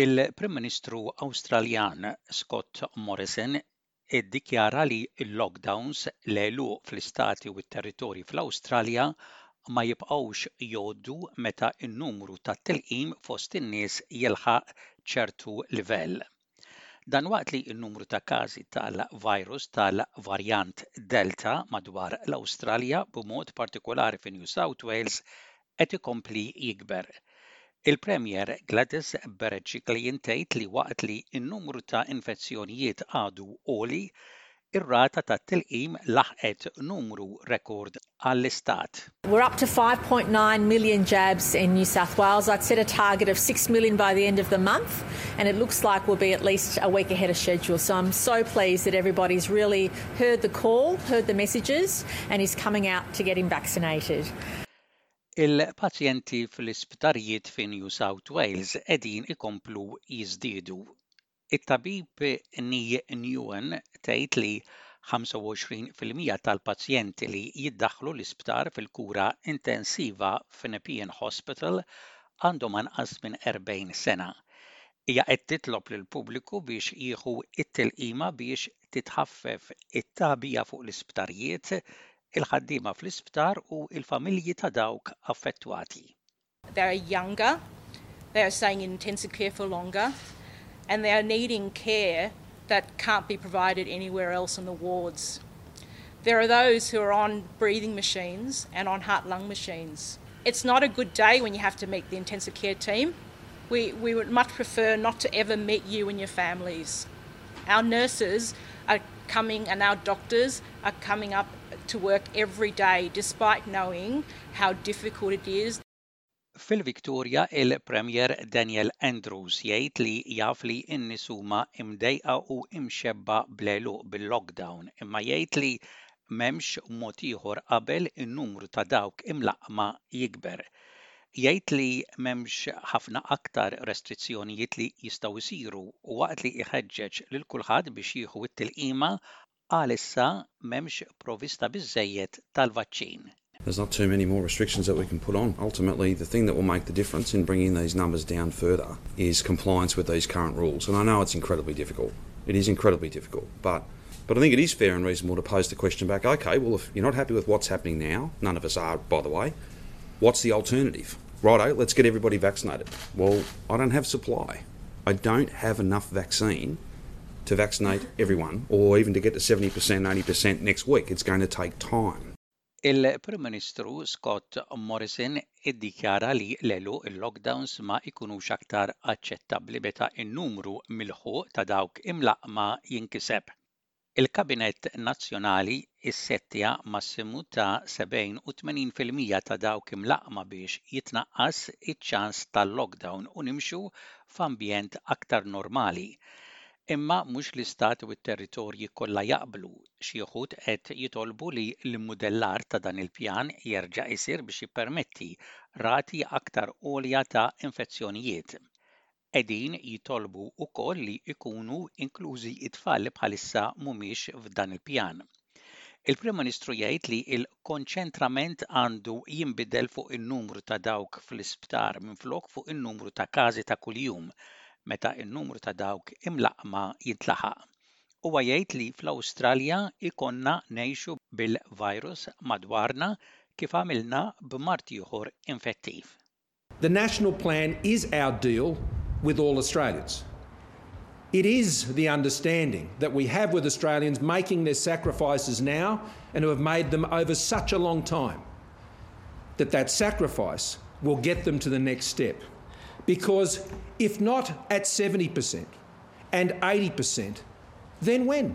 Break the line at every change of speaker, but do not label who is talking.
Il-Prim Ministru Awstraljan Scott Morrison iddikjara li l-lockdowns, l-għeluq fl-istati u t-territorji fl-Awstralja ma jibqgħux jgħoddu meta n-numru tat-tilqim fost in-nies jilħaq ċertu livell. Dan waqt li n-numru ta' każi tal-virus tal-varjant Delta madwar l-Awstralja, b'mod partikolari fi New South Wales, qed ikompli jikber. Il-Premier Gladys Berejiklian tgħid li waqt li n-numru ta' infezzjonijiet għadu għoli, ir-rata ta' tilqim laħqet numru rekord għall-istat.
We're up to 5.9 million jabs in New South Wales. I'd set a target of 6 million by the end of the month, and it looks like we'll be at least a week ahead of schedule. So I'm so pleased that everybody's really heard the call, heard the messages, and is coming out to get him vaccinated.
Il-pazjenti fl-isptarijiet fi New South Wales edin ikomplu jiżdiedu. It-tabib Ni Nguyen tgħid li 25 fil-mija tal-pazjenti li jiddaħħlu l-isptar fil-kura intensiva f'Nepean Hospital għandhom anqas minn 40 sena. Hija qed titlob lill-pubbliku biex jieħu t-tilqima biex titħaffef it-tagħbija fuq l-isptarijiet, il-ħaddiema fl-isptar u l-familji ta' dawk affettwati.
They are younger, they are staying in intensive care for longer, and they are needing care that can't be provided anywhere else in the wards. There are those who are on breathing machines and on heart lung machines. It's not a good day when you have to meet the intensive care team. We, we would much prefer not to ever meet you and your families. Our nurses are coming and our doctors are coming up to work every day despite knowing how difficult it is.
Fil-Victoria, il-Premier Daniel Andrews jgħid li jaf li n-nies huma mdejqa u mxebbgħa bl-għeluq bil-lockdown imma jgħid li m'hemmx mod ieħor qabel in-numru ta' dawk imlaqqma jikber. Jgħid li m'hemmx ħafna aktar restrizzjonijiet li jistgħu jsiru waqt li jħeġġeġ lil kulħadd biex jieħu t-tilqima għalissa memx provista tal tal-vaċċin.
There's not too many more restrictions that we can put on. Ultimately, the thing that will make the difference in bringing these numbers down further is compliance with these current rules. And I know it's incredibly difficult. It is incredibly difficult, but but I think it is fair and reasonable to pose the question back okay, well, if you're not happy with what's happening now, none of us are, by the way, what's the alternative? Righto, oh, let's get everybody vaccinated. Well, I don't have supply. I don't have enough vaccine to vaccinate everyone or even to get to 70 per cent, 90 per cent next week, it's going to take time.
Il-Prim Ministru Scott Morrison iddikjara li l-għeluq, il-lockdowns, ma jkunux aktar aċċettabbli meta n-numru milħuq ta' dawk imlaqqma jinkiseb. Il-Kabinett Nazzjonali ssettja massimu ta' 70 u 80 fil-mija ta' dawk imlaqqma biex jitnaqqas iċ-ċans ta' lockdown u nimxu f'ambjent aktar normali. Imma mhux l-Istati u t-territorji kollha jaqblu. Xi wħud qed jitolbu li l-immudellar ta' dan il-pjan jerġa' jsir biex jippermetti rati aktar għolja ta' infezzjonijiet. Qegħdin jitolbu wkoll li jkunu inklużi t-tfal li bħalissa mhumiex f'dan il-pjan. Il-Prim Ministru jgħid li l-konċentrament għandu jinbidel fuq in-numru ta' dawk fl-isptar minflok fuq in-numru ta' każi ta' kuljum meta n-numru ta' dawk imlaqqma jintlaħaq. Huwa jgħid li fl-Awstralja jkollna ngħixu bil-virus madwarna kif għamilna b'mard ieħor infettiv.
The national plan is our deal with all Australians. It is the understanding that we have with Australians making their sacrifices now and who have made them over such a long time that that sacrifice will get them to the next step. Because if not at 70% and 80%, then when?